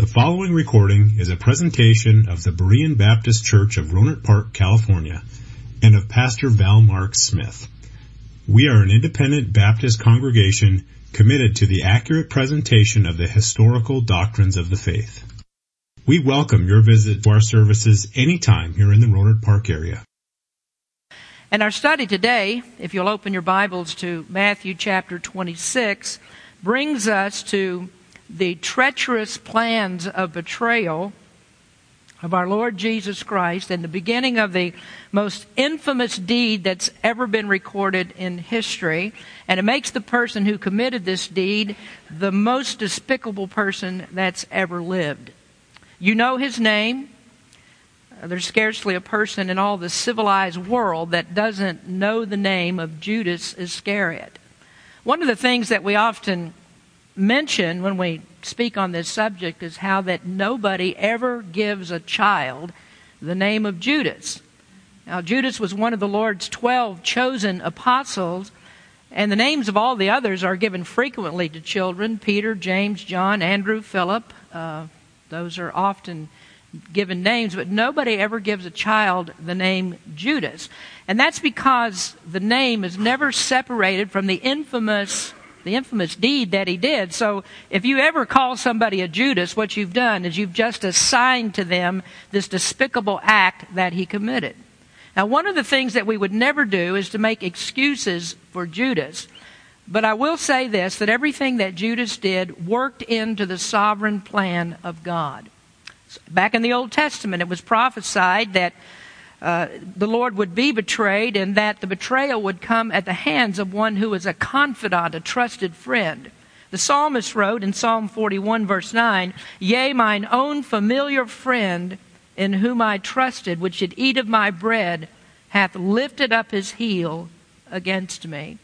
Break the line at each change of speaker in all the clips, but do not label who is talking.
The following recording is a presentation of the Berean Baptist Church of Rohnert Park, California, and of Pastor Val Mark Smith. We are an independent Baptist congregation committed to the accurate presentation of the historical doctrines of the faith. We welcome your visit to our services anytime here in the Rohnert Park area.
And our study today, if you'll open your Bibles to Matthew chapter 26, brings us to the treacherous plans of betrayal of our Lord Jesus Christ and the beginning of the most infamous deed that's ever been recorded in history. And it makes the person who committed this deed the most despicable person that's ever lived. You know his name. Uh, there's scarcely a person in all the civilized world that doesn't know the name of Judas Iscariot. One of the things that we often mention when we speak on this subject is how that nobody ever gives a child the name of Judas. Now, Judas was one of the Lord's 12 chosen apostles, and the names of all the others are given frequently to children Peter, James, John, Andrew, Philip. Uh, those are often given names, but nobody ever gives a child the name Judas. And that's because the name is never separated from the infamous the infamous deed that he did. So if you ever call somebody a Judas, what you've done is you've just assigned to them this despicable act that he committed. Now, one of the things that we would never do is to make excuses for Judas. But I will say this that everything that Judas did worked into the sovereign plan of God. Back in the Old Testament, it was prophesied that uh, the Lord would be betrayed and that the betrayal would come at the hands of one who is a confidant, a trusted friend. The psalmist wrote in Psalm 41, verse 9, Yea, mine own familiar friend, in whom I trusted, which should eat of my bread, hath lifted up his heel against me.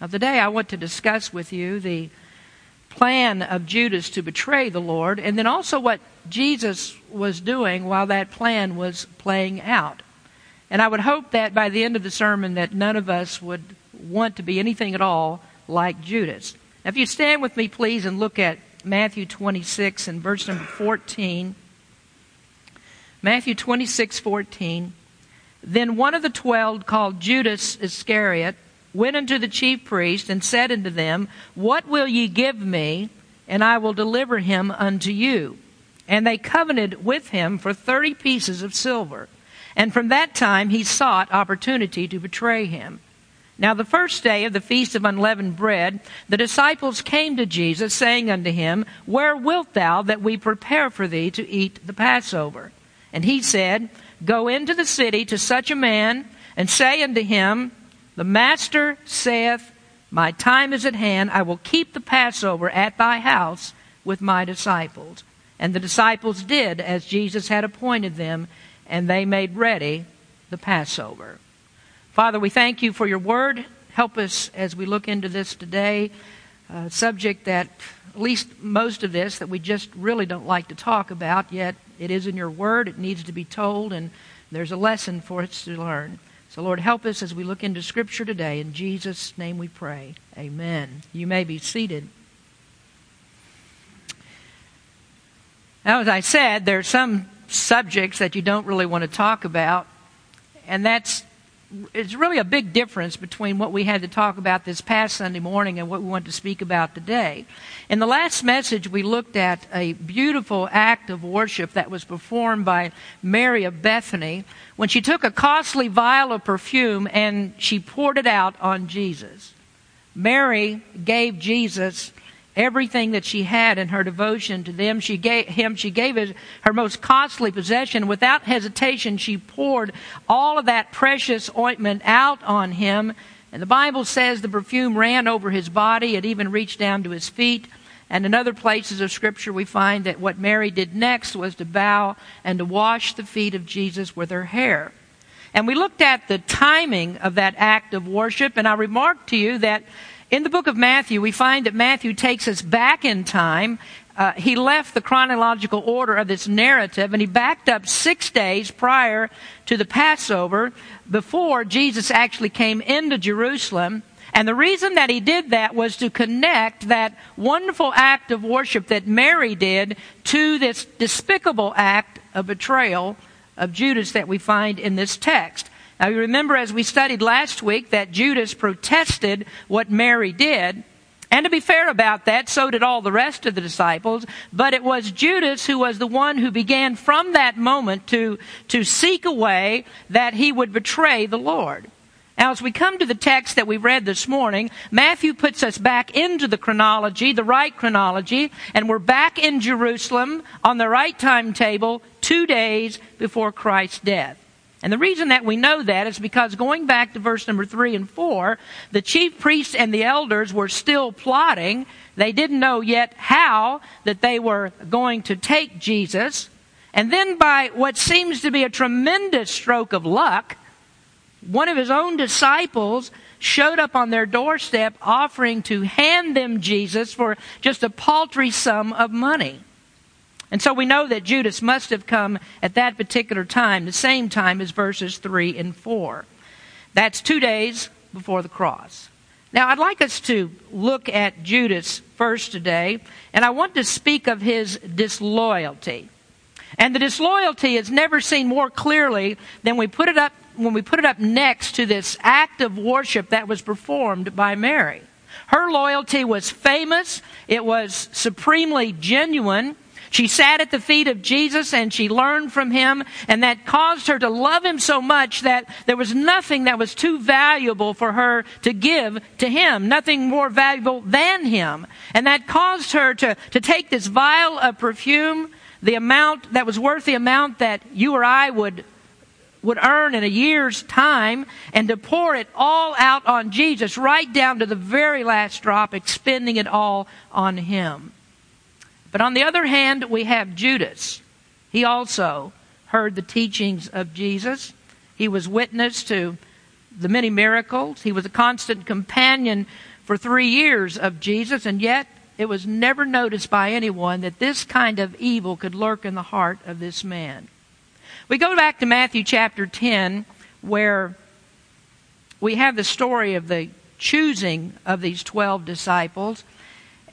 Now, today I want to discuss with you the plan of Judas to betray the Lord, and then also what Jesus was doing while that plan was playing out. And I would hope that by the end of the sermon that none of us would want to be anything at all like Judas. Now, if you stand with me, please, and look at Matthew 26 and verse number 14. Matthew 26, 14. Then one of the twelve, called Judas Iscariot, went unto the chief priests and said unto them, What will ye give me, and I will deliver him unto you? And they covenanted with him for thirty pieces of silver. And from that time he sought opportunity to betray him. Now, the first day of the feast of unleavened bread, the disciples came to Jesus, saying unto him, Where wilt thou that we prepare for thee to eat the Passover? And he said, Go into the city to such a man, and say unto him, the master saith, My time is at hand. I will keep the Passover at thy house with my disciples. And the disciples did as Jesus had appointed them, and they made ready the Passover. Father, we thank you for your word. Help us as we look into this today, a subject that, at least most of this, that we just really don't like to talk about, yet it is in your word. It needs to be told, and there's a lesson for us to learn. So, Lord, help us as we look into Scripture today. In Jesus' name we pray. Amen. You may be seated. Now, as I said, there are some subjects that you don't really want to talk about, and that's it's really a big difference between what we had to talk about this past Sunday morning and what we want to speak about today. In the last message, we looked at a beautiful act of worship that was performed by Mary of Bethany when she took a costly vial of perfume and she poured it out on Jesus. Mary gave Jesus everything that she had in her devotion to them. She gave him, she gave her most costly possession. Without hesitation, she poured all of that precious ointment out on him. And the Bible says the perfume ran over his body. It even reached down to his feet. And in other places of Scripture, we find that what Mary did next was to bow and to wash the feet of Jesus with her hair. And we looked at the timing of that act of worship, and I remarked to you that in the book of Matthew, we find that Matthew takes us back in time. Uh, he left the chronological order of this narrative and he backed up six days prior to the Passover before Jesus actually came into Jerusalem. And the reason that he did that was to connect that wonderful act of worship that Mary did to this despicable act of betrayal of Judas that we find in this text. Now, you remember as we studied last week that Judas protested what Mary did. And to be fair about that, so did all the rest of the disciples. But it was Judas who was the one who began from that moment to, to seek a way that he would betray the Lord. Now, as we come to the text that we read this morning, Matthew puts us back into the chronology, the right chronology, and we're back in Jerusalem on the right timetable two days before Christ's death. And the reason that we know that is because going back to verse number three and four, the chief priests and the elders were still plotting. They didn't know yet how that they were going to take Jesus. And then by what seems to be a tremendous stroke of luck, one of his own disciples showed up on their doorstep offering to hand them Jesus for just a paltry sum of money. And so we know that Judas must have come at that particular time, the same time as verses 3 and 4. That's two days before the cross. Now, I'd like us to look at Judas first today, and I want to speak of his disloyalty. And the disloyalty is never seen more clearly than we put it up when we put it up next to this act of worship that was performed by Mary. Her loyalty was famous, it was supremely genuine. She sat at the feet of Jesus and she learned from him, and that caused her to love him so much that there was nothing that was too valuable for her to give to him, nothing more valuable than him. And that caused her to, to take this vial of perfume, the amount that was worth the amount that you or I would would earn in a year's time and to pour it all out on Jesus, right down to the very last drop, expending it all on him. But on the other hand, we have Judas. He also heard the teachings of Jesus. He was witness to the many miracles. He was a constant companion for three years of Jesus, and yet it was never noticed by anyone that this kind of evil could lurk in the heart of this man. We go back to Matthew chapter 10, where we have the story of the choosing of these 12 disciples.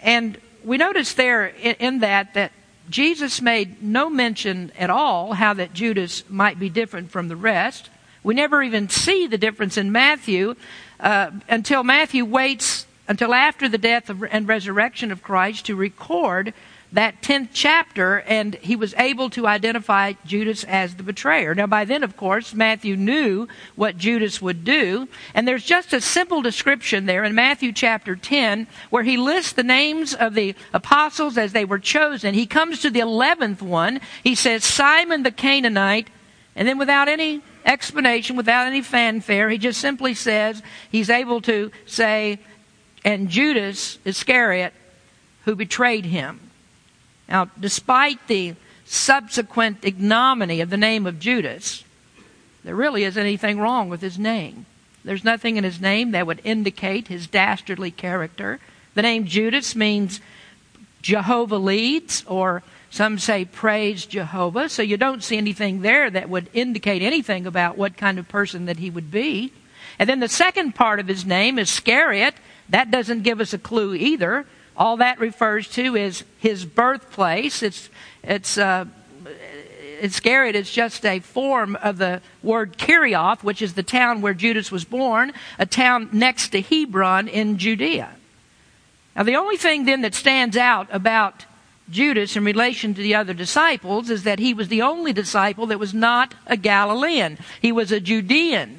And we notice there in, that that Jesus made no mention at all how that Judas might be different from the rest. We never even see the difference in Matthew uh, until Matthew waits until after the death and resurrection of Christ to record that 10th chapter, and he was able to identify Judas as the betrayer. Now, by then, of course, Matthew knew what Judas would do, and there's just a simple description there in Matthew chapter 10 where he lists the names of the apostles as they were chosen. He comes to the 11th one. He says, Simon the Canaanite, and then without any explanation, without any fanfare, he just simply says, he's able to say, and Judas Iscariot, who betrayed him. Now, despite the subsequent ignominy of the name of Judas, there really isn't anything wrong with his name. There's nothing in his name that would indicate his dastardly character. The name Judas means Jehovah leads, or some say praise Jehovah. So you don't see anything there that would indicate anything about what kind of person that he would be. And then the second part of his name is Iscariot. That doesn't give us a clue either. All that refers to is his birthplace. It's, it's, uh, Iscariot is just a form of the word Kerioth, which is the town where Judas was born, a town next to Hebron in Judea. Now, the only thing then that stands out about Judas in relation to the other disciples is that he was the only disciple that was not a Galilean. He was a Judean.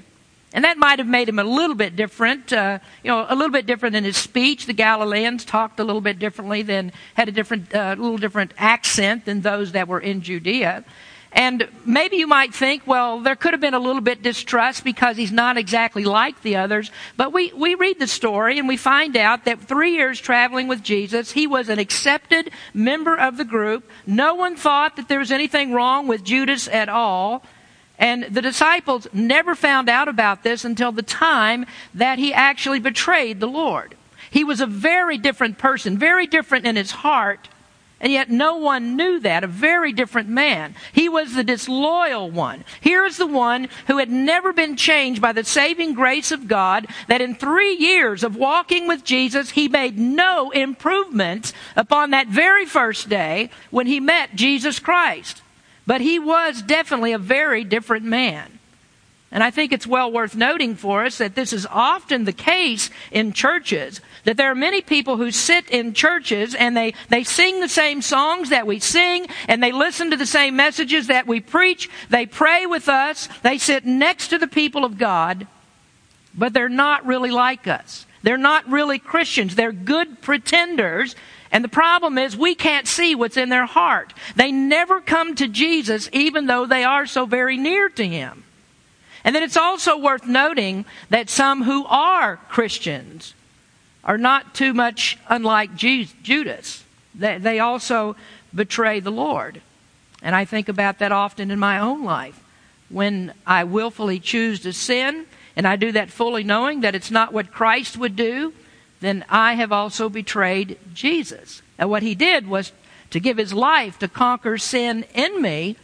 And that might have made him a little bit different, uh, you know, a little bit different in his speech. The Galileans talked a little bit differently than, had a different, uh, little different accent than those that were in Judea. And maybe you might think, well, there could have been a little bit distrust because he's not exactly like the others. But we, we read the story and we find out that three years traveling with Jesus, he was an accepted member of the group. No one thought that there was anything wrong with Judas at all. And the disciples never found out about this until the time that he actually betrayed the Lord. He was a very different person, very different in his heart And yet no one knew that, a very different man. He was the disloyal one. Here is the one who had never been changed by the saving grace of God, that in three years of walking with Jesus, he made no improvements upon that very first day when he met Jesus Christ. But he was definitely a very different man. And I think it's well worth noting for us that this is often the case in churches. That there are many people who sit in churches and they, they sing the same songs that we sing and they listen to the same messages that we preach. They pray with us. They sit next to the people of God, but they're not really like us. They're not really Christians. They're good pretenders. And the problem is we can't see what's in their heart. They never come to Jesus even though they are so very near to Him. And then it's also worth noting that some who are Christians are not too much unlike Judas. They also betray the Lord. And I think about that often in my own life. When I willfully choose to sin, and I do that fully knowing that it's not what Christ would do, then I have also betrayed Jesus. And what he did was to give his life to conquer sin in me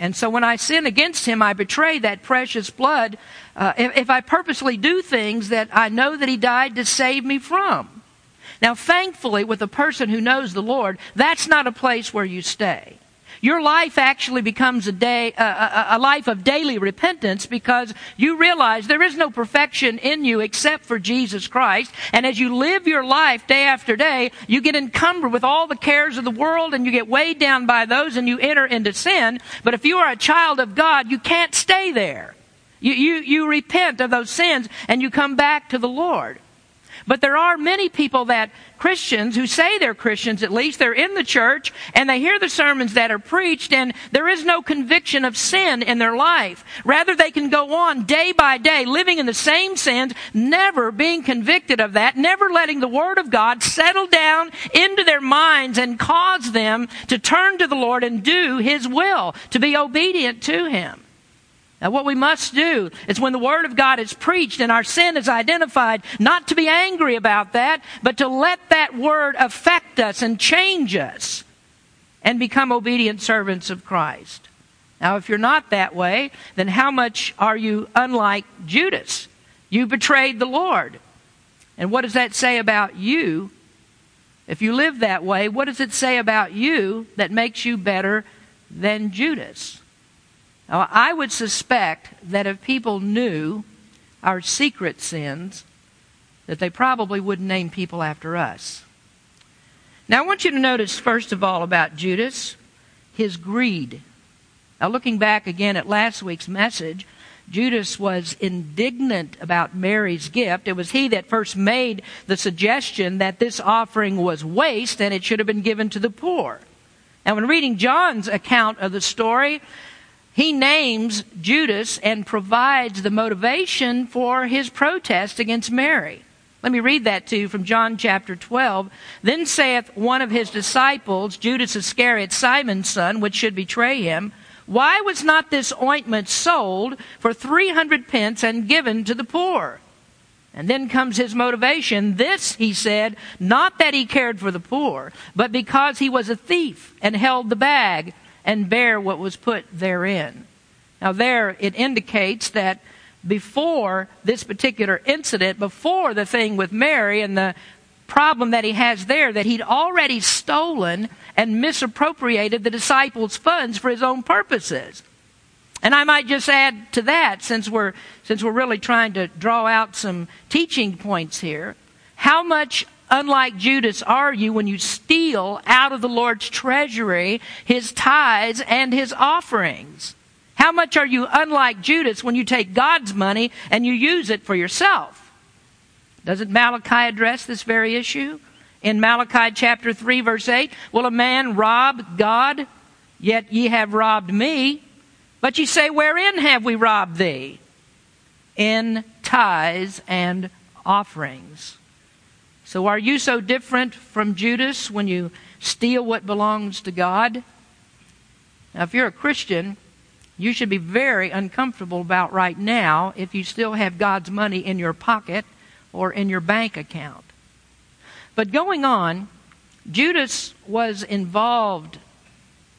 and so when I sin against him, I betray that precious blood uh, if, if I purposely do things that I know that he died to save me from. Now, thankfully, with a person who knows the Lord, that's not a place where you stay. Your life actually becomes a day, a, a, life of daily repentance because you realize there is no perfection in you except for Jesus Christ. And as you live your life day after day, you get encumbered with all the cares of the world and you get weighed down by those and you enter into sin. But if you are a child of God, you can't stay there. You, you, you repent of those sins and you come back to the Lord. But there are many people that Christians who say they're Christians at least, they're in the church and they hear the sermons that are preached and there is no conviction of sin in their life. Rather, they can go on day by day living in the same sins, never being convicted of that, never letting the Word of God settle down into their minds and cause them to turn to the Lord and do His will, to be obedient to Him. Now, what we must do is when the Word of God is preached and our sin is identified, not to be angry about that, but to let that Word affect us and change us and become obedient servants of Christ. Now, if you're not that way, then how much are you unlike Judas? You betrayed the Lord. And what does that say about you? If you live that way, what does it say about you that makes you better than Judas? Now, I would suspect that if people knew our secret sins, that they probably wouldn't name people after us. Now, I want you to notice, first of all, about Judas, his greed. Now, looking back again at last week's message, Judas was indignant about Mary's gift. It was he that first made the suggestion that this offering was waste and it should have been given to the poor. Now, when reading John's account of the story, he names Judas and provides the motivation for his protest against Mary. Let me read that to you from John chapter 12. Then saith one of his disciples, Judas Iscariot, Simon's son, which should betray him, Why was not this ointment sold for 300 pence and given to the poor? And then comes his motivation. This, he said, not that he cared for the poor, but because he was a thief and held the bag and bear what was put therein. Now, there it indicates that before this particular incident, before the thing with Mary and the problem that he has there, that he'd already stolen and misappropriated the disciples' funds for his own purposes. And I might just add to that, since we're, since we're really trying to draw out some teaching points here, how much unlike Judas are you when you steal out of the Lord's treasury his tithes and his offerings? How much are you unlike Judas when you take God's money and you use it for yourself? Doesn't Malachi address this very issue? In Malachi chapter 3 verse 8, will a man rob God? Yet ye have robbed me. But ye say, wherein have we robbed thee? In tithes and offerings. So are you so different from Judas when you steal what belongs to God? Now, if you're a Christian, you should be very uncomfortable about right now if you still have God's money in your pocket or in your bank account. But going on, Judas was involved,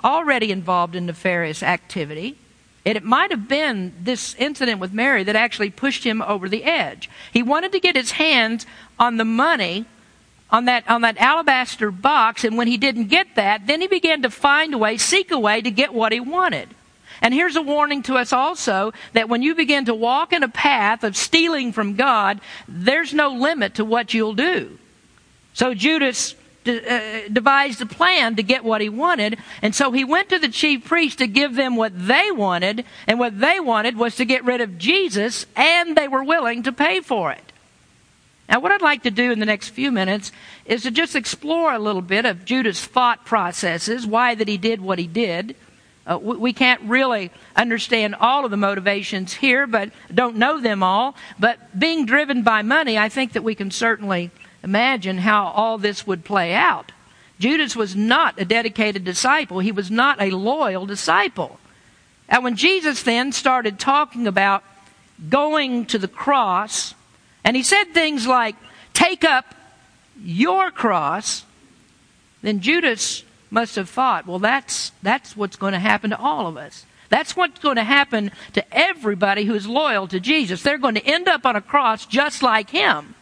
already involved in nefarious activity. And it might have been this incident with Mary that actually pushed him over the edge. He wanted to get his hands on the money on that on that alabaster box and when he didn't get that, then he began to find a way, seek a way to get what he wanted. And here's a warning to us also that when you begin to walk in a path of stealing from God, there's no limit to what you'll do. So Judas uh, devised a plan to get what he wanted. And so he went to the chief priests to give them what they wanted. And what they wanted was to get rid of Jesus, and they were willing to pay for it. Now, what I'd like to do in the next few minutes is to just explore a little bit of Judas' thought processes, why that he did what he did. Uh, we, we can't really understand all of the motivations here, but don't know them all. But being driven by money, I think that we can certainly imagine how all this would play out. Judas was not a dedicated disciple, he was not a loyal disciple. And when Jesus then started talking about going to the cross, and he said things like, Take up your cross, then Judas must have thought, well, that's, that's what's going to happen to all of us. That's what's going to happen to everybody who's loyal to Jesus. They're going to end up on a cross just like him.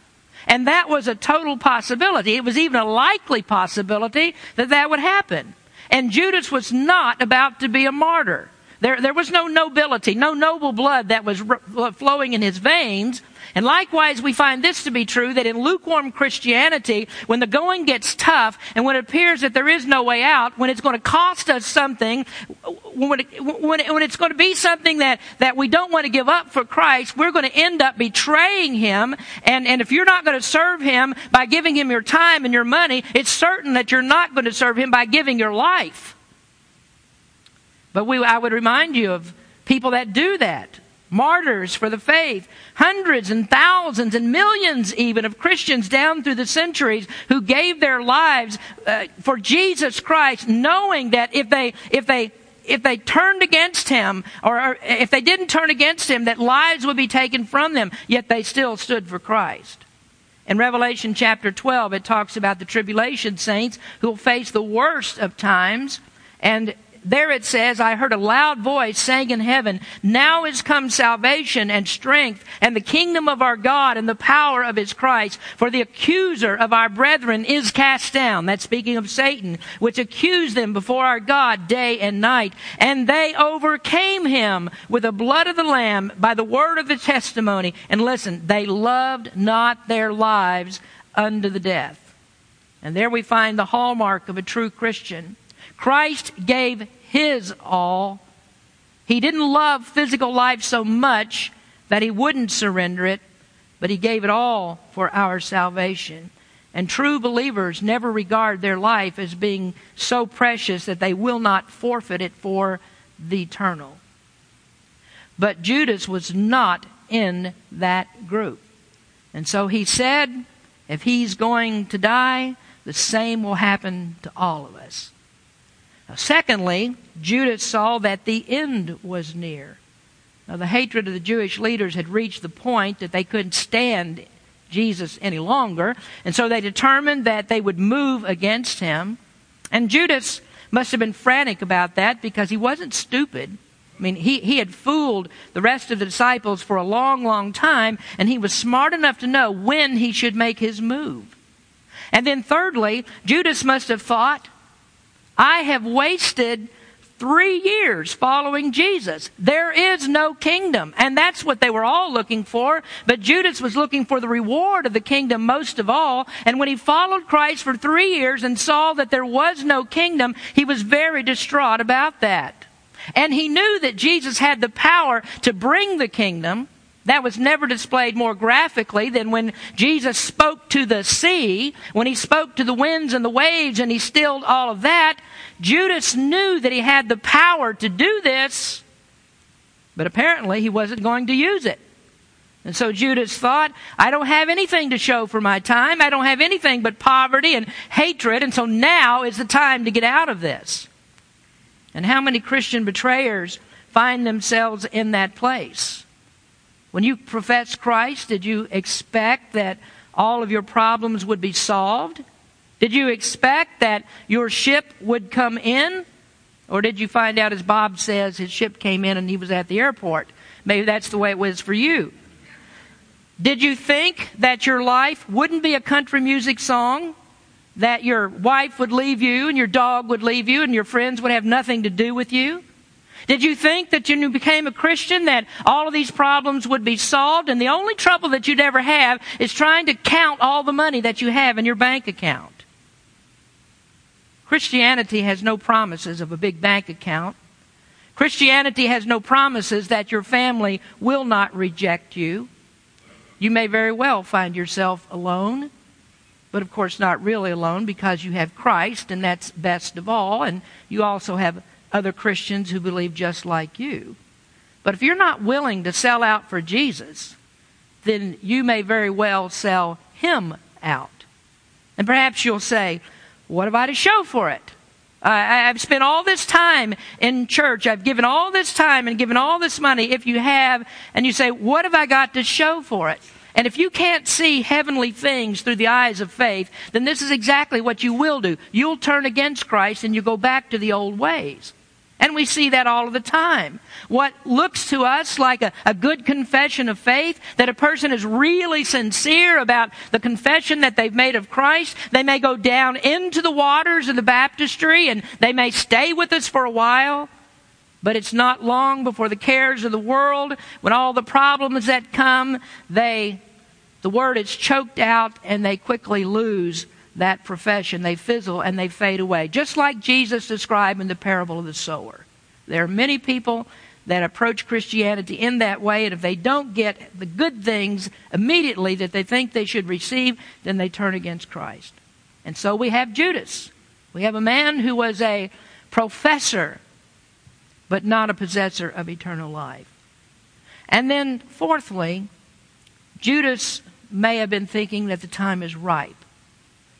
And that was a total possibility. It was even a likely possibility that that would happen. And Judas was not about to be a martyr. There, there was no nobility, no noble blood that was uh, flowing in his veins. And likewise, we find this to be true that in lukewarm Christianity, when the going gets tough and when it appears that there is no way out, when it's going to cost us something, when, it, when, it, when it's going to be something that, that we don't want to give up for Christ, we're going to end up betraying Him. And, and if you're not going to serve Him by giving Him your time and your money, it's certain that you're not going to serve Him by giving your life. But we, I would remind you of people that do that martyrs for the faith, hundreds and thousands and millions even of Christians down through the centuries who gave their lives uh, for Jesus Christ, knowing that if they if they if they turned against him or, if they didn't turn against him that lives would be taken from them yet they still stood for Christ in Revelation chapter 12, it talks about the tribulation saints who will face the worst of times. And there it says, I heard a loud voice saying in heaven, Now is come salvation and strength and the kingdom of our God and the power of his Christ. For the accuser of our brethren is cast down. That's speaking of Satan, which accused them before our God day and night. And they overcame him with the blood of the Lamb by the word of the testimony. And listen, they loved not their lives unto the death. And there we find the hallmark of a true Christian. Christ gave his all. He didn't love physical life so much that he wouldn't surrender it, but he gave it all for our salvation. And true believers never regard their life as being so precious that they will not forfeit it for the eternal. But Judas was not in that group. And so he said, if he's going to die, the same will happen to all of us. Secondly, Judas saw that the end was near. Now, the hatred of the Jewish leaders had reached the point that they couldn't stand Jesus any longer, and so they determined that they would move against him. And Judas must have been frantic about that because he wasn't stupid. I mean, he, he had fooled the rest of the disciples for a long, long time, and he was smart enough to know when he should make his move. And then, thirdly, Judas must have thought, I have wasted three years following Jesus. There is no kingdom. And that's what they were all looking for. But Judas was looking for the reward of the kingdom most of all. And when he followed Christ for three years and saw that there was no kingdom, he was very distraught about that. And he knew that Jesus had the power to bring the kingdom. That was never displayed more graphically than when Jesus spoke to the sea, when he spoke to the winds and the waves and he stilled all of that. Judas knew that he had the power to do this, but apparently he wasn't going to use it. And so Judas thought, I don't have anything to show for my time. I don't have anything but poverty and hatred, and so now is the time to get out of this. And how many Christian betrayers find themselves in that place? When you professed Christ, did you expect that all of your problems would be solved? Did you expect that your ship would come in? Or did you find out, as Bob says, his ship came in and he was at the airport? Maybe that's the way it was for you. Did you think that your life wouldn't be a country music song? That your wife would leave you and your dog would leave you and your friends would have nothing to do with you? Did you think that when you became a Christian that all of these problems would be solved and the only trouble that you'd ever have is trying to count all the money that you have in your bank account? Christianity has no promises of a big bank account. Christianity has no promises that your family will not reject you. You may very well find yourself alone, but of course not really alone because you have Christ, and that's best of all, and you also have other Christians who believe just like you. But if you're not willing to sell out for Jesus, then you may very well sell him out. And perhaps you'll say, what have I to show for it? I, I've spent all this time in church. I've given all this time and given all this money. If you have, and you say, what have I got to show for it? And if you can't see heavenly things through the eyes of faith, then this is exactly what you will do. You'll turn against Christ and you go back to the old ways. And we see that all of the time. What looks to us like a, a, good confession of faith, that a person is really sincere about the confession that they've made of Christ, they may go down into the waters of the baptistry and they may stay with us for a while. But it's not long before the cares of the world, when all the problems that come, they, the word is choked out and they quickly lose that profession. They fizzle and they fade away. Just like Jesus described in the parable of the sower. There are many people that approach Christianity in that way, and if they don't get the good things immediately that they think they should receive, then they turn against Christ. And so we have Judas. We have a man who was a professor, but not a possessor of eternal life. And then, fourthly, Judas may have been thinking that the time is ripe.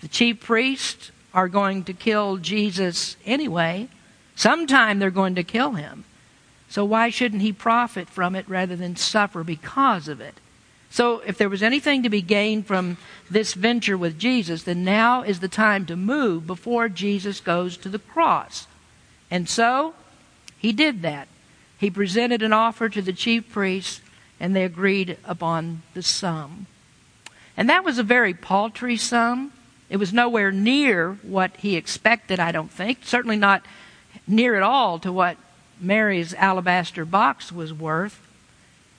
The chief priests are going to kill Jesus anyway. Sometime they're going to kill him. So why shouldn't he profit from it rather than suffer because of it? So if there was anything to be gained from this venture with Jesus, then now is the time to move before Jesus goes to the cross. And so he did that. He presented an offer to the chief priests, and they agreed upon the sum. And that was a very paltry sum. It was nowhere near what he expected, I don't think. Certainly not near at all to what Mary's alabaster box was worth.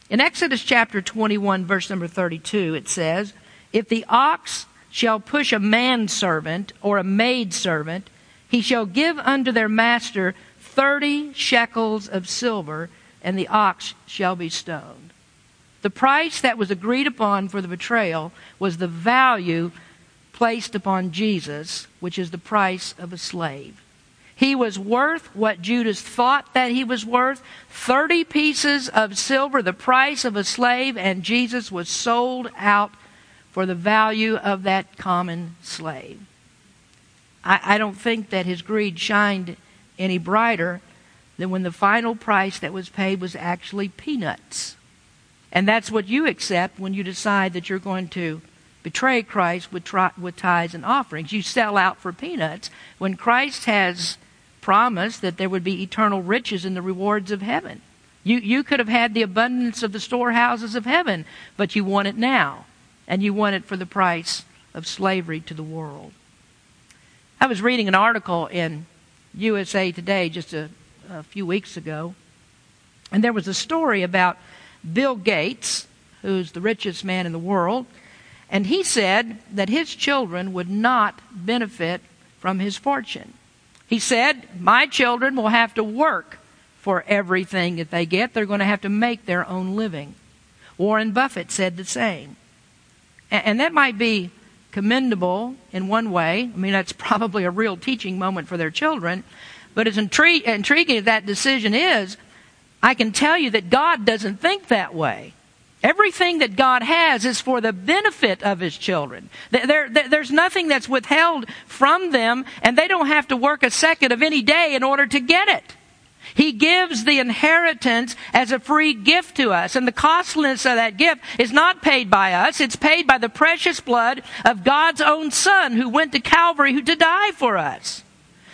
In Exodus chapter 21, verse number 32, it says, If the ox shall push a manservant or a maidservant, he shall give unto their master thirty shekels of silver, and the ox shall be stoned. The price that was agreed upon for the betrayal was the value placed upon Jesus, which is the price of a slave. He was worth what Judas thought that he was worth 30 pieces of silver, the price of a slave, and Jesus was sold out for the value of that common slave. I, I don't think that his greed shined any brighter than when the final price that was paid was actually peanuts. And that's what you accept when you decide that you're going to betray Christ with, tri- with tithes and offerings. You sell out for peanuts when Christ has promised that there would be eternal riches in the rewards of heaven. You, you could have had the abundance of the storehouses of heaven, but you want it now, and you want it for the price of slavery to the world. I was reading an article in USA Today just a, a few weeks ago, and there was a story about Bill Gates, who's the richest man in the world, and he said that his children would not benefit from his fortune. He said, My children will have to work for everything that they get. They're going to have to make their own living. Warren Buffett said the same. And that might be commendable in one way. I mean, that's probably a real teaching moment for their children. But as intri- intriguing as that decision is, I can tell you that God doesn't think that way. Everything that God has is for the benefit of His children. There, there, there's nothing that's withheld from them, and they don't have to work a second of any day in order to get it. He gives the inheritance as a free gift to us. And the costliness of that gift is not paid by us. It's paid by the precious blood of God's own Son who went to Calvary to die for us.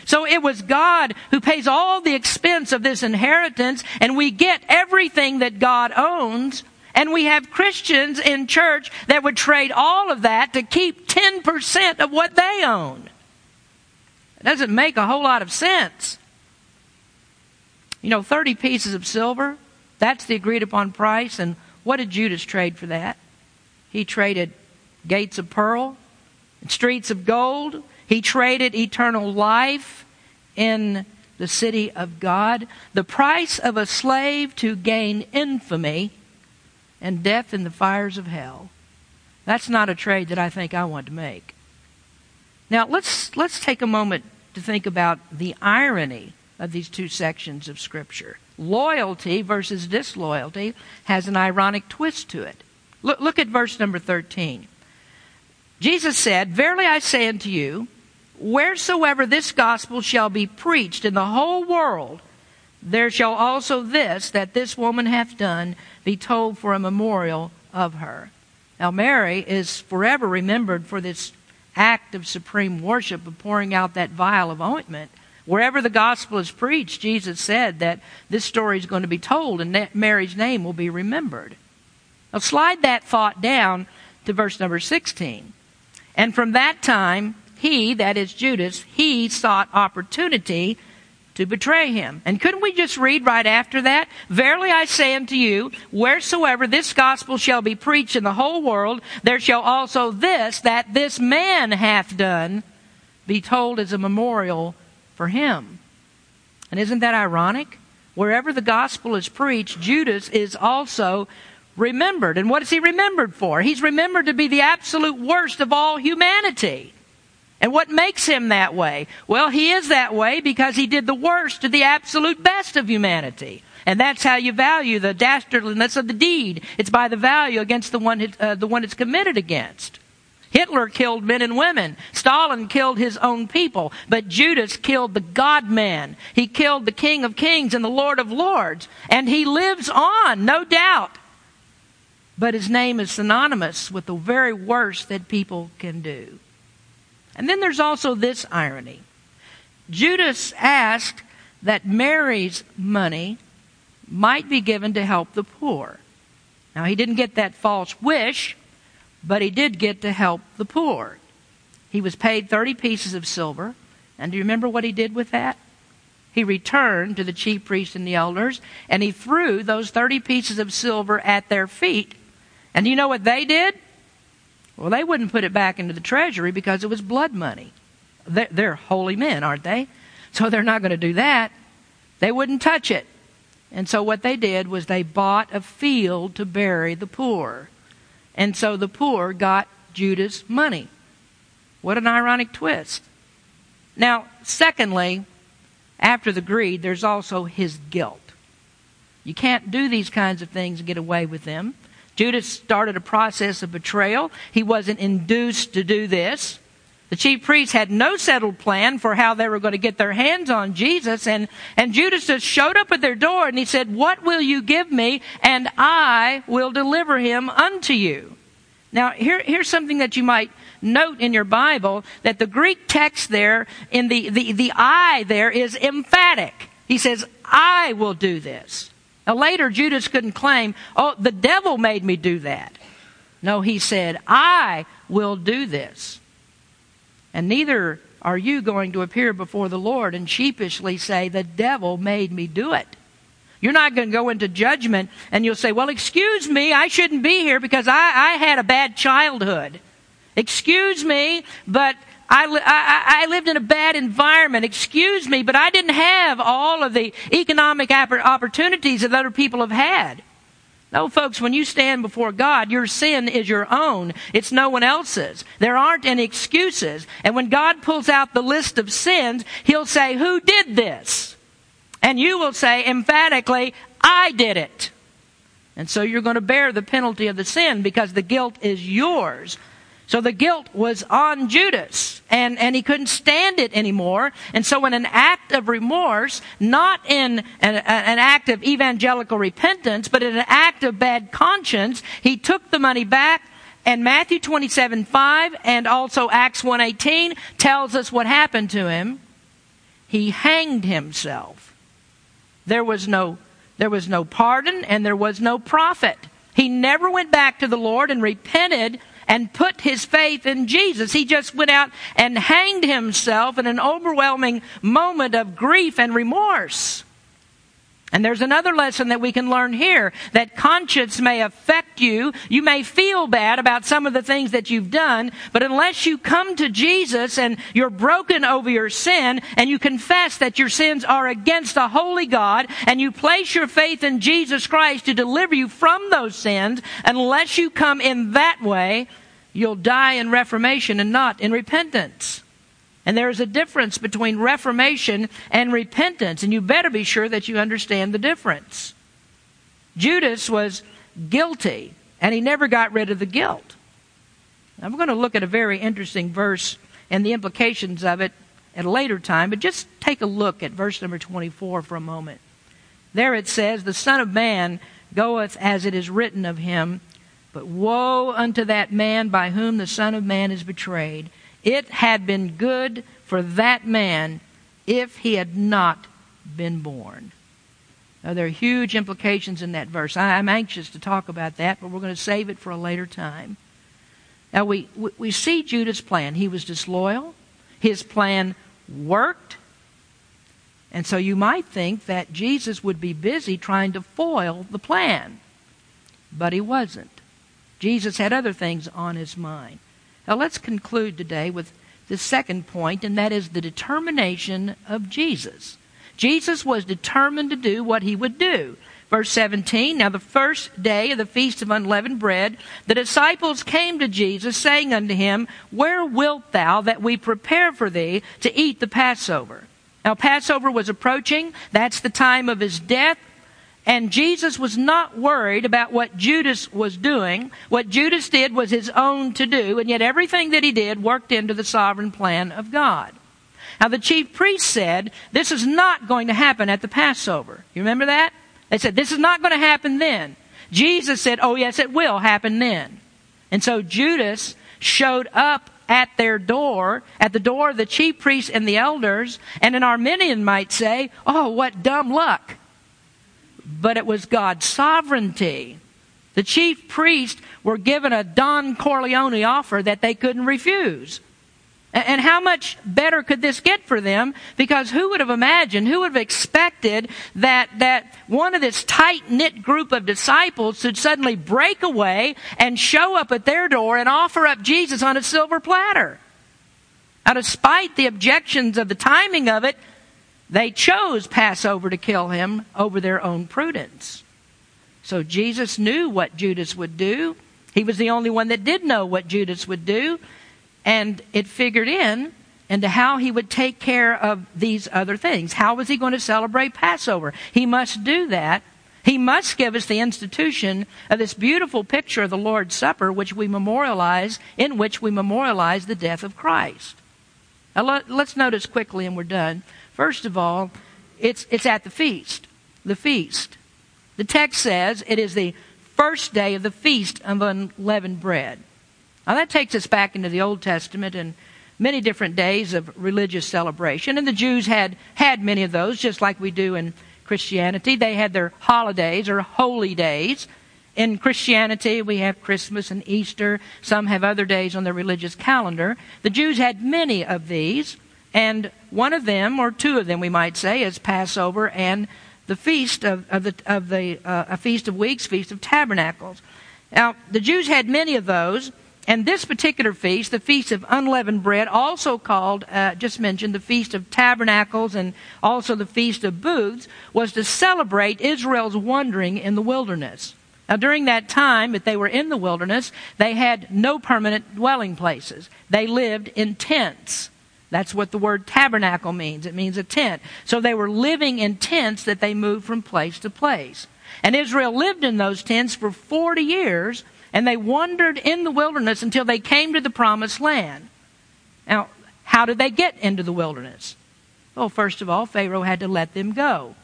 So it was God who pays all the expense of this inheritance and we get everything that God owns. And we have Christians in church that would trade all of that to keep 10% of what they own. It doesn't make a whole lot of sense. You know, 30 pieces of silver, that's the agreed upon price. And what did Judas trade for that? He traded gates of pearl streets of gold. He traded eternal life in the city of God. The price of a slave to gain infamy and death in the fires of hell. That's not a trade that I think I want to make. Now, let's, let's take a moment to think about the irony of these two sections of Scripture. Loyalty versus disloyalty has an ironic twist to it. Look, look at verse number 13. Jesus said, Verily I say unto you, wheresoever this gospel shall be preached in the whole world, there shall also this that this woman hath done be told for a memorial of her. Now, Mary is forever remembered for this act of supreme worship of pouring out that vial of ointment. Wherever the gospel is preached, Jesus said that this story is going to be told and Mary's name will be remembered. Now, slide that thought down to verse number 16. And from that time, he, that is Judas, he sought opportunity to betray him. And couldn't we just read right after that? Verily I say unto you, wheresoever this gospel shall be preached in the whole world, there shall also this, that this man hath done, be told as a memorial for him. And isn't that ironic? Wherever the gospel is preached, Judas is also remembered. And what is he remembered for? He's remembered to be the absolute worst of all humanity. And what makes him that way? Well, he is that way because he did the worst to the absolute best of humanity. And that's how you value the dastardliness of the deed. It's by the value against the one, uh, the one it's committed against. Hitler killed men and women. Stalin killed his own people. But Judas killed the God man. He killed the King of Kings and the Lord of Lords. And he lives on, no doubt. But his name is synonymous with the very worst that people can do. And then there's also this irony Judas asked that Mary's money might be given to help the poor. Now, he didn't get that false wish but he did get to help the poor. He was paid 30 pieces of silver. And do you remember what he did with that? He returned to the chief priests and the elders, and he threw those 30 pieces of silver at their feet. And do you know what they did? Well, they wouldn't put it back into the treasury because it was blood money. They're, they're holy men, aren't they? So they're not going to do that. They wouldn't touch it. And so what they did was they bought a field to bury the poor. And so the poor got Judas' money. What an ironic twist. Now, secondly, after the greed, there's also his guilt. You can't do these kinds of things and get away with them. Judas started a process of betrayal. He wasn't induced to do this. The chief priests had no settled plan for how they were going to get their hands on Jesus. And, and Judas just showed up at their door and he said, What will you give me? And I will deliver him unto you. Now, here, here's something that you might note in your Bible that the Greek text there, in the, the, the I there is emphatic. He says, I will do this. Now, later, Judas couldn't claim, Oh, the devil made me do that. No, he said, I will do this. And neither are you going to appear before the Lord and sheepishly say, The devil made me do it. You're not going to go into judgment and you'll say, Well, excuse me, I shouldn't be here because I, I had a bad childhood. Excuse me, but I, I, I, lived in a bad environment. Excuse me, but I didn't have all of the economic opportunities that other people have had. No, folks, when you stand before God, your sin is your own. It's no one else's. There aren't any excuses. And when God pulls out the list of sins, He'll say, Who did this? And you will say emphatically, I did it. And so you're going to bear the penalty of the sin because the guilt is yours. So the guilt was on Judas, and, and he couldn't stand it anymore. And so, in an act of remorse, not in an, an, act of evangelical repentance, but in an act of bad conscience, he took the money back. And Matthew 27 5 and also Acts 118 tells us what happened to him. He hanged himself. There was no, there was no pardon and there was no profit. He never went back to the Lord and repented and put his faith in Jesus. He just went out and hanged himself in an overwhelming moment of grief and remorse. And there's another lesson that we can learn here that conscience may affect you. You may feel bad about some of the things that you've done, but unless you come to Jesus and you're broken over your sin and you confess that your sins are against a holy God and you place your faith in Jesus Christ to deliver you from those sins, unless you come in that way, you'll die in reformation and not in repentance. And there is a difference between reformation and repentance, and you better be sure that you understand the difference. Judas was guilty, and he never got rid of the guilt. We're going to look at a very interesting verse and the implications of it at a later time, but just take a look at verse number 24 for a moment. There it says, The Son of Man goeth as it is written of him, but woe unto that man by whom the Son of Man is betrayed. It had been good for that man if he had not been born. Now, there are huge implications in that verse. I'm anxious to talk about that, but we're going to save it for a later time. Now, we, we see Judas' plan. He was disloyal, his plan worked. And so you might think that Jesus would be busy trying to foil the plan. But he wasn't. Jesus had other things on his mind. Now let's conclude today with the second point, and that is the determination of Jesus. Jesus was determined to do what he would do. Verse 17 Now the first day of the feast of unleavened bread, the disciples came to Jesus, saying unto him, Where wilt thou that we prepare for thee to eat the Passover? Now, Passover was approaching. That's the time of his death. And Jesus was not worried about what Judas was doing. What Judas did was his own to do, and yet everything that he did worked into the sovereign plan of God. Now, the chief priest said, This is not going to happen at the Passover. You remember that? They said, This is not going to happen then. Jesus said, Oh, yes, it will happen then. And so Judas showed up at their door, at the door of the chief priests and the elders, and an Arminian might say, Oh, what dumb luck but it was God's sovereignty. The chief priests were given a Don Corleone offer that they couldn't refuse. And how much better could this get for them? Because who would have imagined, who would have expected that, that one of this tight knit group of disciples should suddenly break away and show up at their door and offer up Jesus on a silver platter? Now, despite the objections of the timing of it, they chose Passover to kill him over their own prudence. So Jesus knew what Judas would do. He was the only one that did know what Judas would do. And it figured in into how he would take care of these other things. How was he going to celebrate Passover? He must do that. He must give us the institution of this beautiful picture of the Lord's Supper, which we memorialize, in which we memorialize the death of Christ. Now, let's notice quickly, and we're done. First of all, it's, it's at the feast. The feast. The text says it is the first day of the feast of unleavened bread. Now that takes us back into the Old Testament and many different days of religious celebration. And the Jews had, had many of those, just like we do in Christianity. They had their holidays or holy days. In Christianity, we have Christmas and Easter. Some have other days on their religious calendar. The Jews had many of these. And one of them, or two of them, we might say, is Passover and the feast of, of the, of the uh, a feast of weeks, feast of tabernacles. Now, the Jews had many of those, and this particular feast, the feast of unleavened bread, also called, uh, just mentioned, the feast of tabernacles and also the feast of booths, was to celebrate Israel's wandering in the wilderness. Now, during that time that they were in the wilderness, they had no permanent dwelling places. They lived in tents. That's what the word tabernacle means. It means a tent. So they were living in tents that they moved from place to place. And Israel lived in those tents for 40 years And they wandered in the wilderness until they came to the promised land. Now, how did they get into the wilderness? Well, first of all, Pharaoh had to let them go.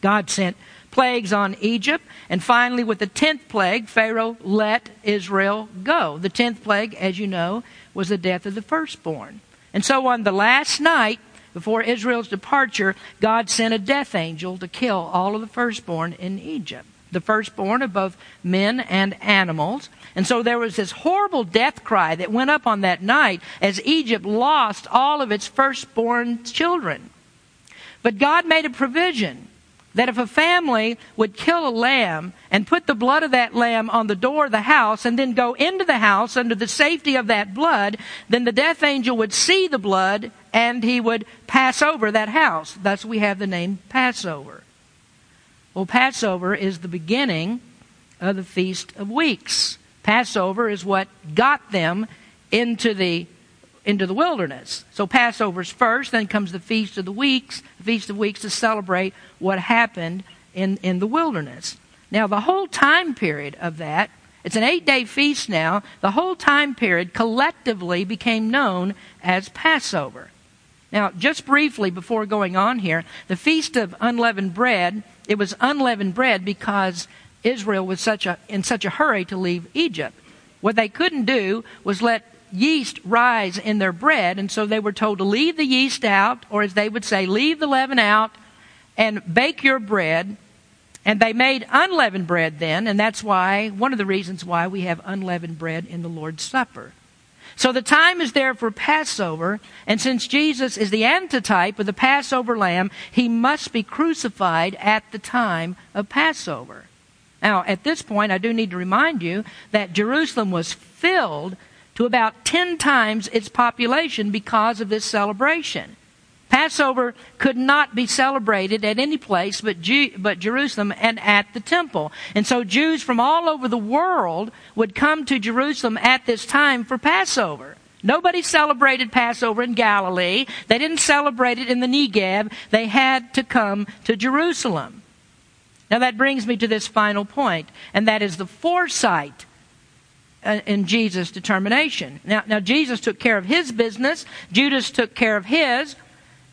God sent plagues on Egypt, and finally, with the tenth plague, Pharaoh let Israel go. The tenth plague, as you know, was the death of the firstborn. And so on the last night, before Israel's departure, God sent a death angel to kill all of the firstborn in Egypt. The firstborn of both men and animals. And so there was this horrible death cry that went up on that night as Egypt lost all of its firstborn children. But God made a provision that if a family would kill a lamb and put the blood of that lamb on the door of the house and then go into the house under the safety of that blood, then the death angel would see the blood and he would pass over that house. Thus we have the name Passover. Well, Passover is the beginning of the Feast of Weeks. Passover is what got them into the into the wilderness. So Passover's first, then comes the Feast of the Weeks, the Feast of Weeks to celebrate what happened in, in the wilderness. Now, the whole time period of that, it's an eight day feast now, the whole time period collectively became known as Passover. Now, just briefly before going on here, the Feast of Unleavened Bread, it was unleavened bread because Israel was such a, in such a hurry to leave Egypt. What they couldn't do was let yeast rise in their bread, and so they were told to leave the yeast out, or as they would say, leave the leaven out and bake your bread. And they made unleavened bread then, and that's why, one of the reasons why we have unleavened bread in the Lord's Supper. So the time is there for Passover, and since Jesus is the antitype of the Passover lamb, he must be crucified at the time of Passover. Now, at this point, I do need to remind you that Jerusalem was filled to about 10 times its population because of this celebration. Passover could not be celebrated at any place but, Jew, but Jerusalem and at the temple. And so Jews from all over the world would come to Jerusalem at this time for Passover. Nobody celebrated Passover in Galilee. They didn't celebrate it in the Negev. They had to come to Jerusalem. Now that brings me to this final point, and that is the foresight Uh, in Jesus' determination. Now, now, Jesus took care of his business, Judas took care of his,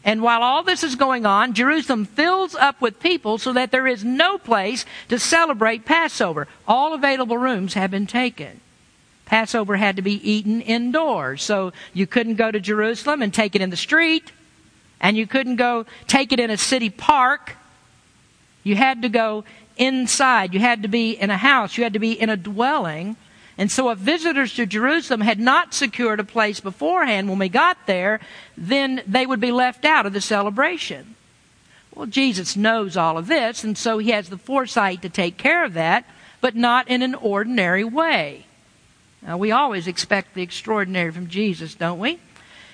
and while all this is going on, Jerusalem fills up with people so that there is no place to celebrate Passover. All available rooms have been taken. Passover had to be eaten indoors, so you couldn't go to Jerusalem and take it in the street, and you couldn't go take it in a city park. You had to go inside. You had to be in a house. You had to be in a dwelling and so if visitors to Jerusalem had not secured a place beforehand when we got there, then they would be left out of the celebration. Well, Jesus knows all of this, and so he has the foresight to take care of that, but not in an ordinary way. Now, we always expect the extraordinary from Jesus, don't we?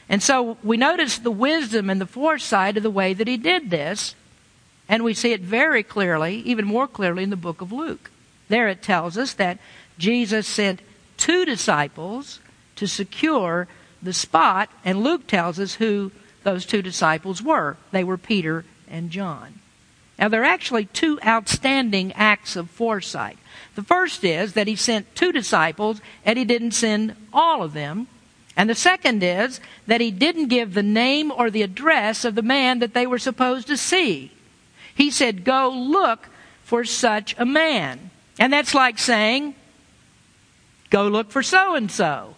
And so we notice the wisdom and the foresight of the way that he did this, and we see it very clearly, even more clearly, in the book of Luke. There it tells us that Jesus sent two disciples to secure the spot, and Luke tells us who those two disciples were. They were Peter and John. Now, there are actually two outstanding acts of foresight. The first is that he sent two disciples and he didn't send all of them. And the second is that he didn't give the name or the address of the man that they were supposed to see. He said, Go look for such a man. And that's like saying, Go look for so and so.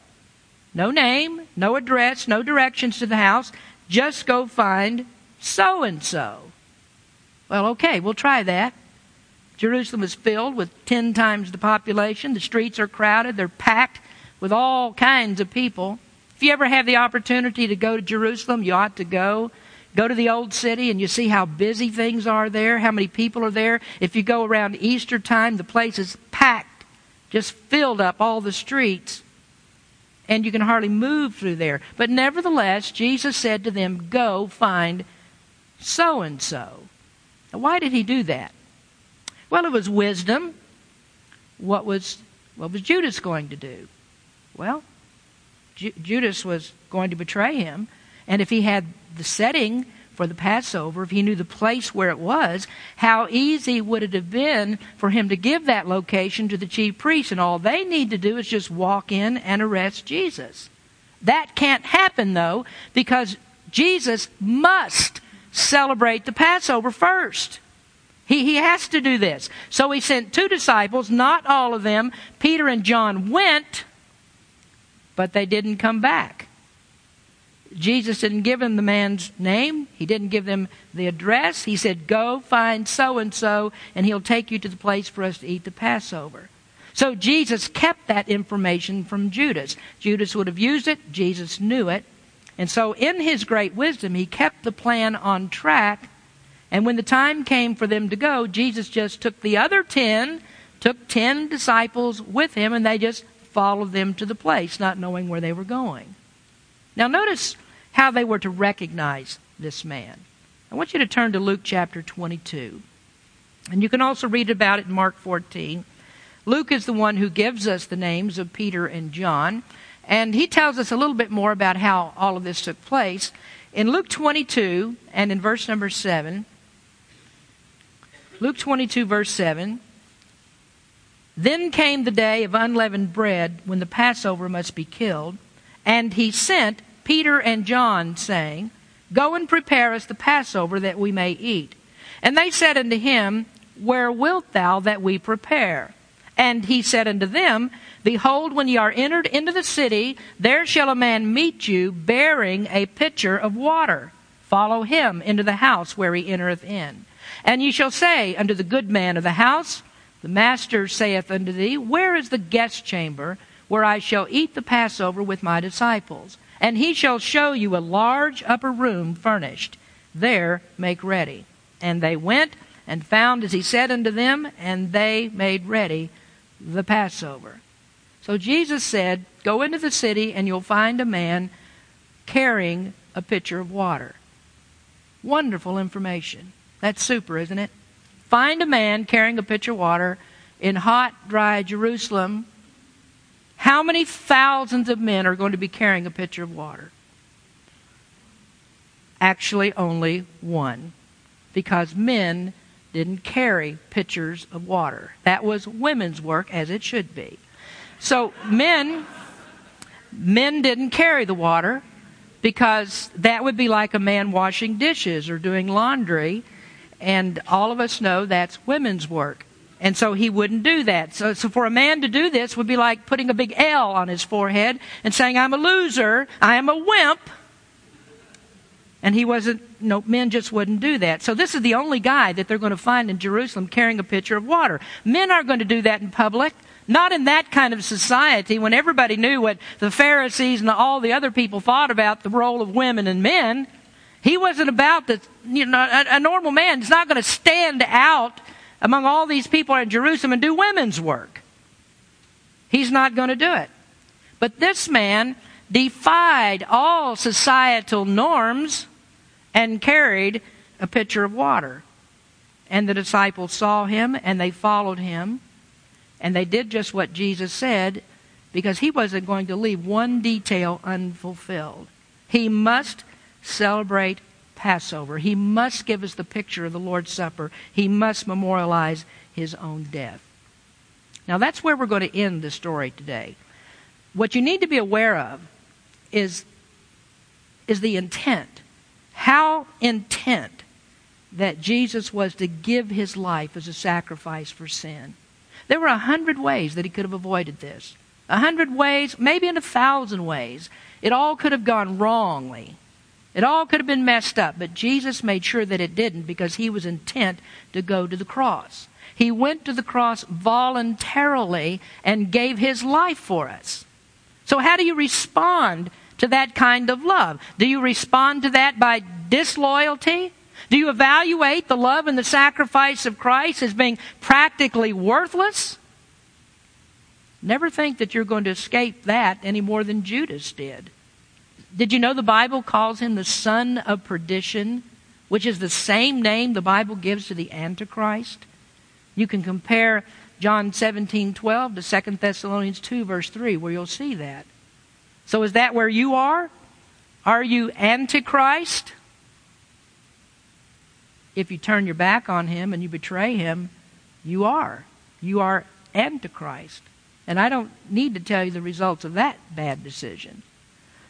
No name, no address, no directions to the house. Just go find so and so. Well, okay, we'll try that. Jerusalem is filled with ten times the population. The streets are crowded, they're packed with all kinds of people. If you ever have the opportunity to go to Jerusalem, you ought to go. Go to the old city and you see how busy things are there, how many people are there. If you go around Easter time, the place is packed just filled up all the streets, and you can hardly move through there. But nevertheless, Jesus said to them, Go find so and so. Why did he do that? Well, it was wisdom. What was what was Judas going to do? Well, Ju- Judas was going to betray him, and if he had the setting for the Passover, if he knew the place where it was, how easy would it have been for him to give that location to the chief priests? And all they need to do is just walk in and arrest Jesus. That can't happen, though, because Jesus must celebrate the Passover first. He, he has to do this. So he sent two disciples, not all of them. Peter and John went, but they didn't come back. Jesus didn't give them the man's name. He didn't give them the address. He said, Go find so and so, and he'll take you to the place for us to eat the Passover. So Jesus kept that information from Judas. Judas would have used it, Jesus knew it. And so, in his great wisdom, he kept the plan on track. And when the time came for them to go, Jesus just took the other ten, took ten disciples with him, and they just followed them to the place, not knowing where they were going. Now, notice how they were to recognize this man. I want you to turn to Luke chapter 22. And you can also read about it in Mark 14. Luke is the one who gives us the names of Peter and John. And he tells us a little bit more about how all of this took place. In Luke 22 and in verse number 7, Luke 22, verse 7, then came the day of unleavened bread when the Passover must be killed, and he sent Peter and John, saying, Go and prepare us the Passover that we may eat. And they said unto him, Where wilt thou that we prepare? And he said unto them, Behold, when ye are entered into the city, there shall a man meet you bearing a pitcher of water. Follow him into the house where he entereth in. And ye shall say unto the good man of the house, The master saith unto thee, Where is the guest chamber where I shall eat the Passover with my disciples? And he shall show you a large upper room furnished. There make ready. And they went and found as he said unto them, and they made ready the Passover. So Jesus said, Go into the city, and you'll find a man carrying a pitcher of water. Wonderful information. That's super, isn't it? Find a man carrying a pitcher of water in hot, dry Jerusalem how many thousands of men are going to be carrying a pitcher of water? Actually, only one. Because men didn't carry pitchers of water. That was women's work, as it should be. So, men. Men didn't carry the water because that would be like a man washing dishes or doing laundry, and all of us know that's women's work. And so he wouldn't do that. So, so for a man to do this would be like putting a big L on his forehead and saying, I'm a loser, I am a wimp. And he wasn't, no, men just wouldn't do that. So this is the only guy that they're going to find in Jerusalem carrying a pitcher of water. Men aren't going to do that in public. Not in that kind of society when everybody knew what the Pharisees and all the other people thought about the role of women and men. He wasn't about the, you know, a, a normal man is not going to stand out among all these people in Jerusalem and do women's work. He's not going to do it. But this man defied all societal norms and carried a pitcher of water. And the disciples saw him and they followed him. And they did just what Jesus said because he wasn't going to leave one detail unfulfilled. He must celebrate Passover. He must give us the picture of the Lord's Supper. He must memorialize his own death. Now, that's where we're going to end the story today. What you need to be aware of is, is the intent. How intent that Jesus was to give his life as a sacrifice for sin. There were a hundred ways that he could have avoided this. A hundred ways, maybe in a thousand ways. It all could have gone wrongly. It all could have been messed up, but Jesus made sure that it didn't because he was intent to go to the cross. He went to the cross voluntarily and gave his life for us. So, how do you respond to that kind of love? Do you respond to that by disloyalty? Do you evaluate the love and the sacrifice of Christ as being practically worthless? Never think that you're going to escape that any more than Judas did. Did you know the Bible calls him the son of perdition, which is the same name the Bible gives to the Antichrist? You can compare John 17, 12 to 2 Thessalonians 2, verse 3, where you'll see that. So is that where you are? Are you Antichrist? If you turn your back on him and you betray him, you are. You are Antichrist. And I don't need to tell you the results of that bad decision.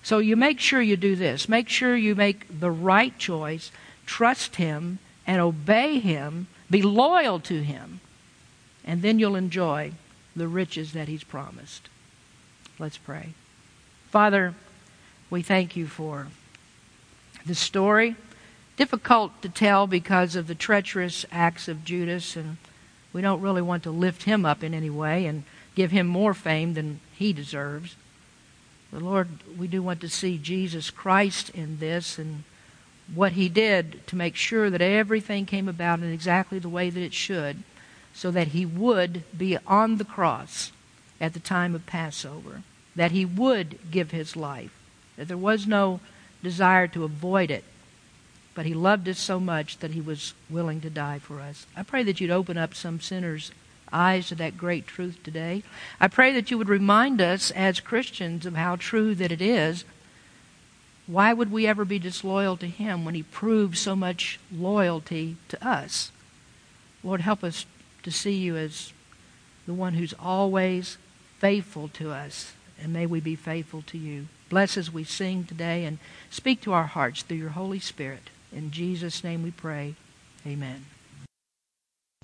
So you make sure you do this. Make sure you make the right choice, trust him, and obey him, be loyal to him, and then you'll enjoy the riches that he's promised. Let's pray. Father, we thank you for the story. Difficult to tell because of the treacherous acts of Judas, and we don't really want to lift him up in any way and give him more fame than he deserves. But Lord, we do want to see Jesus Christ in this and what he did to make sure that everything came about in exactly the way that it should, so that he would be on the cross at the time of Passover, that he would give his life, that there was no desire to avoid it, but he loved us so much that he was willing to die for us. I pray that you'd open up some sinners' eyes to that great truth today. I pray that you would remind us as Christians of how true that it is. Why would we ever be disloyal to him when he proves so much loyalty to us? Lord, help us to see you as the one who's always faithful to us, and may we be faithful to you. Bless as we sing today and speak to our hearts through your Holy Spirit. In Jesus' name we pray. Amen.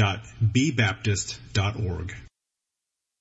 www.bbaptist.org.